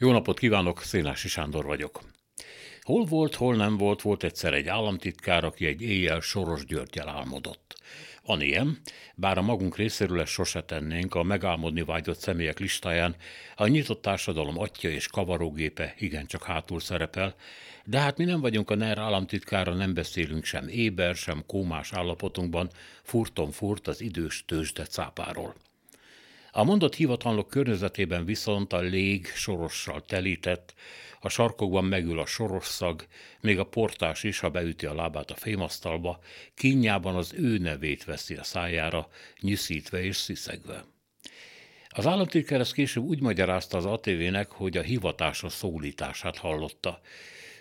Jó napot kívánok, Szénási Sándor vagyok. Hol volt, hol nem volt, volt egyszer egy államtitkár, aki egy éjjel Soros Györgyel álmodott. Van ilyen, bár a magunk részéről ezt sose tennénk, a megálmodni vágyott személyek listáján a nyitott társadalom atya és kavarógépe igencsak hátul szerepel, de hát mi nem vagyunk a NER államtitkára, nem beszélünk sem éber, sem kómás állapotunkban, furton furt az idős tőzsde cápáról. A mondott hivatalnok környezetében viszont a lég sorossal telített, a sarkokban megül a sorosszag, még a portás is, ha beüti a lábát a fémasztalba, kínjában az ő nevét veszi a szájára, nyiszítve és sziszegve. Az államtitkár ezt később úgy magyarázta az ATV-nek, hogy a hivatása szólítását hallotta,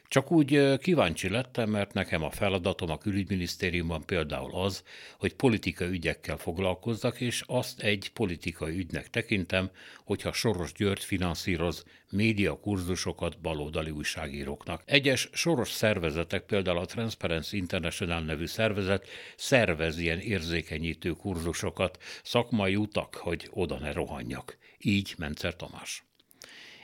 csak úgy kíváncsi lettem, mert nekem a feladatom a külügyminisztériumban például az, hogy politikai ügyekkel foglalkozzak, és azt egy politikai ügynek tekintem, hogyha Soros György finanszíroz média kurzusokat baloldali újságíróknak. Egyes soros szervezetek, például a Transparency International nevű szervezet szervez ilyen érzékenyítő kurzusokat, szakmai utak, hogy oda ne rohanjak. Így Mencer Tamás.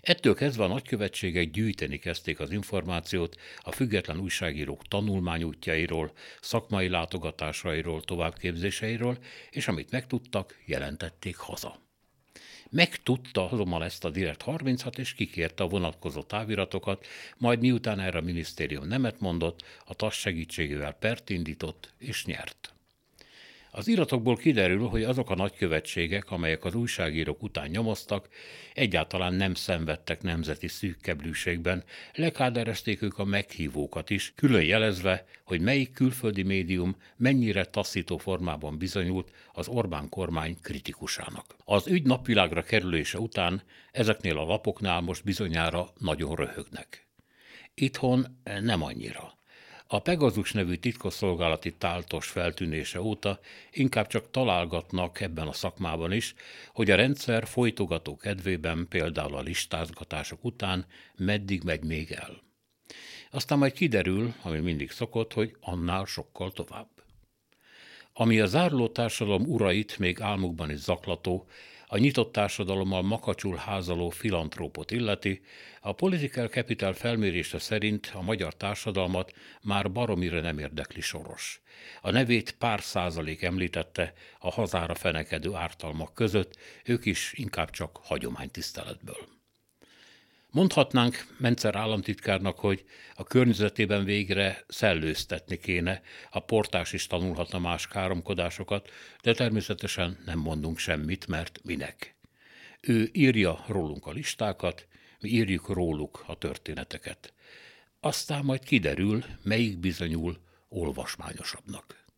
Ettől kezdve a nagykövetségek gyűjteni kezdték az információt a független újságírók tanulmányútjairól, szakmai látogatásairól, továbbképzéseiről, és amit megtudtak, jelentették haza. Megtudta azonban ezt a Direkt 36, és kikérte a vonatkozó táviratokat, majd miután erre a minisztérium nemet mondott, a TASZ segítségével pert indított és nyert. Az iratokból kiderül, hogy azok a nagykövetségek, amelyek az újságírók után nyomoztak, egyáltalán nem szenvedtek nemzeti szűkkeblűségben, lekáderezték ők a meghívókat is, külön jelezve, hogy melyik külföldi médium mennyire taszító formában bizonyult az Orbán kormány kritikusának. Az ügy napvilágra kerülése után ezeknél a lapoknál most bizonyára nagyon röhögnek. Itthon nem annyira. A Pegazus nevű titkosszolgálati táltos feltűnése óta inkább csak találgatnak ebben a szakmában is, hogy a rendszer folytogató kedvében, például a listázgatások után meddig megy még el. Aztán majd kiderül, ami mindig szokott, hogy annál sokkal tovább. Ami a záruló társadalom urait még álmukban is zaklató, a nyitott társadalommal makacsul házaló filantrópot illeti, a Political Capital felmérése szerint a magyar társadalmat már baromira nem érdekli soros. A nevét pár százalék említette a hazára fenekedő ártalmak között, ők is inkább csak hagyománytiszteletből. Mondhatnánk Mencer államtitkárnak, hogy a környezetében végre szellőztetni kéne, a portás is tanulhatna más káromkodásokat, de természetesen nem mondunk semmit, mert minek. Ő írja rólunk a listákat, mi írjuk róluk a történeteket. Aztán majd kiderül, melyik bizonyul olvasmányosabbnak.